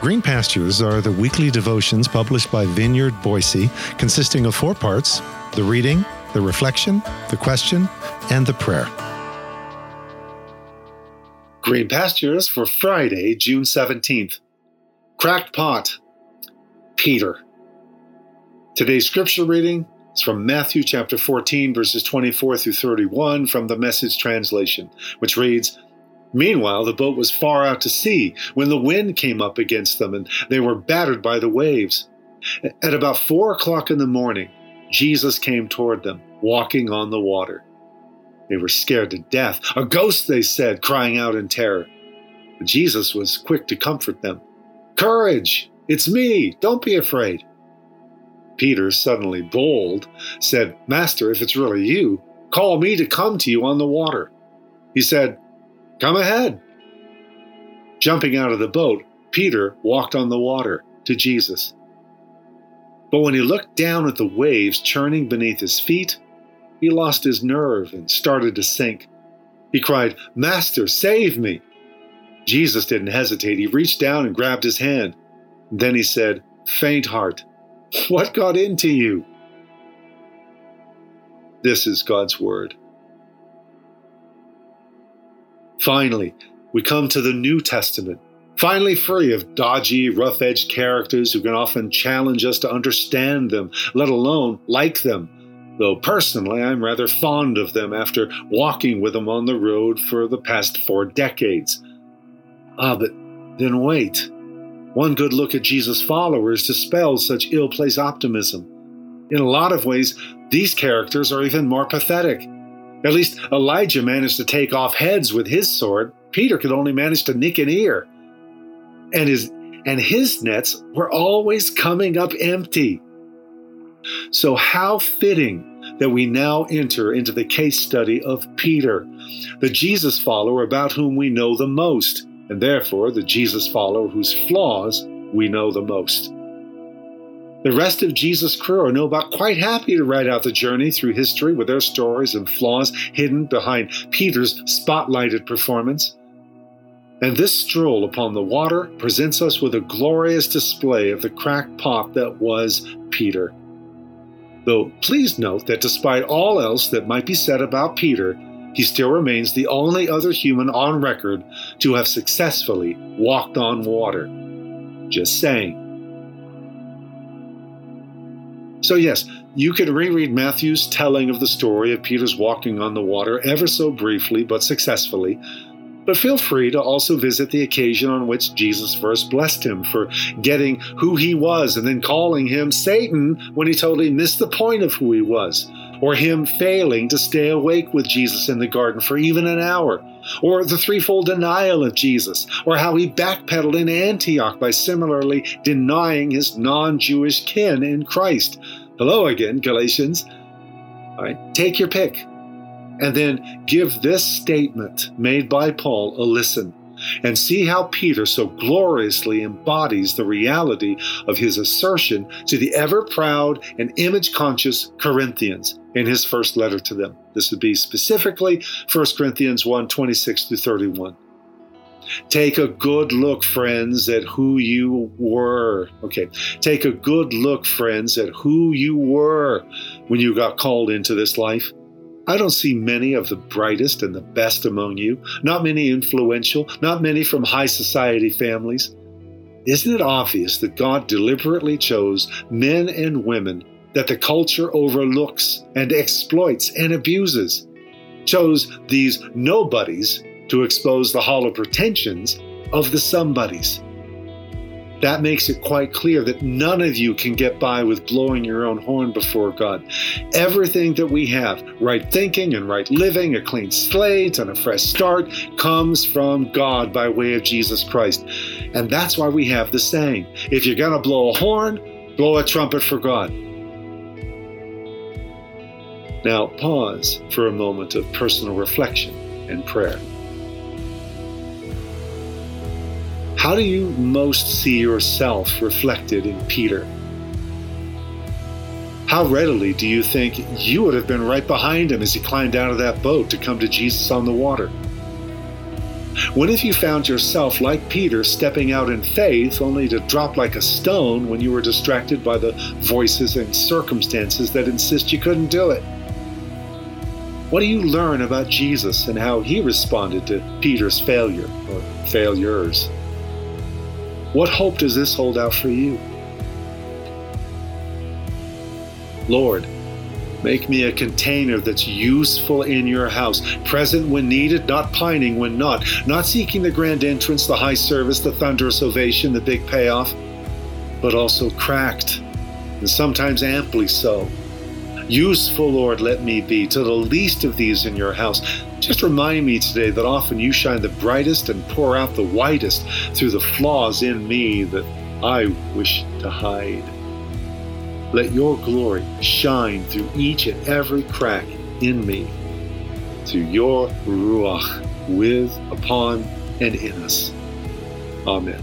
Green Pastures are the weekly devotions published by Vineyard Boise, consisting of four parts the reading, the reflection, the question, and the prayer. Green Pastures for Friday, June 17th. Cracked Pot. Peter. Today's scripture reading is from Matthew chapter 14, verses 24 through 31 from the Message translation, which reads, Meanwhile, the boat was far out to sea when the wind came up against them and they were battered by the waves. At about four o'clock in the morning, Jesus came toward them, walking on the water. They were scared to death. A ghost, they said, crying out in terror. But Jesus was quick to comfort them. Courage! It's me! Don't be afraid. Peter, suddenly bold, said, Master, if it's really you, call me to come to you on the water. He said, Come ahead. Jumping out of the boat, Peter walked on the water to Jesus. But when he looked down at the waves churning beneath his feet, he lost his nerve and started to sink. He cried, Master, save me! Jesus didn't hesitate. He reached down and grabbed his hand. Then he said, Faint heart, what got into you? This is God's word. Finally, we come to the New Testament, finally free of dodgy, rough edged characters who can often challenge us to understand them, let alone like them. Though personally, I'm rather fond of them after walking with them on the road for the past four decades. Ah, but then wait. One good look at Jesus' followers dispels such ill placed optimism. In a lot of ways, these characters are even more pathetic. At least Elijah managed to take off heads with his sword. Peter could only manage to nick an ear. And his and his nets were always coming up empty. So how fitting that we now enter into the case study of Peter, the Jesus follower about whom we know the most, and therefore the Jesus follower whose flaws we know the most. The rest of Jesus' crew are no about quite happy to ride out the journey through history with their stories and flaws hidden behind Peter's spotlighted performance. And this stroll upon the water presents us with a glorious display of the crackpot that was Peter. Though please note that despite all else that might be said about Peter, he still remains the only other human on record to have successfully walked on water. Just saying. So, yes, you can reread Matthew's telling of the story of Peter's walking on the water ever so briefly but successfully. But feel free to also visit the occasion on which Jesus first blessed him for getting who he was and then calling him Satan when he totally missed the point of who he was, or him failing to stay awake with Jesus in the garden for even an hour, or the threefold denial of Jesus, or how he backpedaled in Antioch by similarly denying his non Jewish kin in Christ. Hello again, Galatians. All right, take your pick. And then give this statement made by Paul a listen and see how Peter so gloriously embodies the reality of his assertion to the ever proud and image conscious Corinthians in his first letter to them. This would be specifically 1 Corinthians 1 26 to 31. Take a good look, friends, at who you were. Okay, take a good look, friends, at who you were when you got called into this life. I don't see many of the brightest and the best among you, not many influential, not many from high society families. Isn't it obvious that God deliberately chose men and women that the culture overlooks and exploits and abuses? Chose these nobodies to expose the hollow pretensions of the somebodies that makes it quite clear that none of you can get by with blowing your own horn before God. Everything that we have, right thinking and right living, a clean slate and a fresh start, comes from God by way of Jesus Christ. And that's why we have the saying if you're going to blow a horn, blow a trumpet for God. Now, pause for a moment of personal reflection and prayer. How do you most see yourself reflected in Peter? How readily do you think you would have been right behind him as he climbed out of that boat to come to Jesus on the water? What if you found yourself, like Peter, stepping out in faith only to drop like a stone when you were distracted by the voices and circumstances that insist you couldn't do it? What do you learn about Jesus and how he responded to Peter's failure or failures? What hope does this hold out for you? Lord, Make me a container that's useful in your house, present when needed, not pining when not, not seeking the grand entrance, the high service, the thunderous ovation, the big payoff, but also cracked, and sometimes amply so. Useful, Lord, let me be to the least of these in your house. Just remind me today that often you shine the brightest and pour out the whitest through the flaws in me that I wish to hide. Let your glory shine through each and every crack in me, through your Ruach with, upon, and in us. Amen.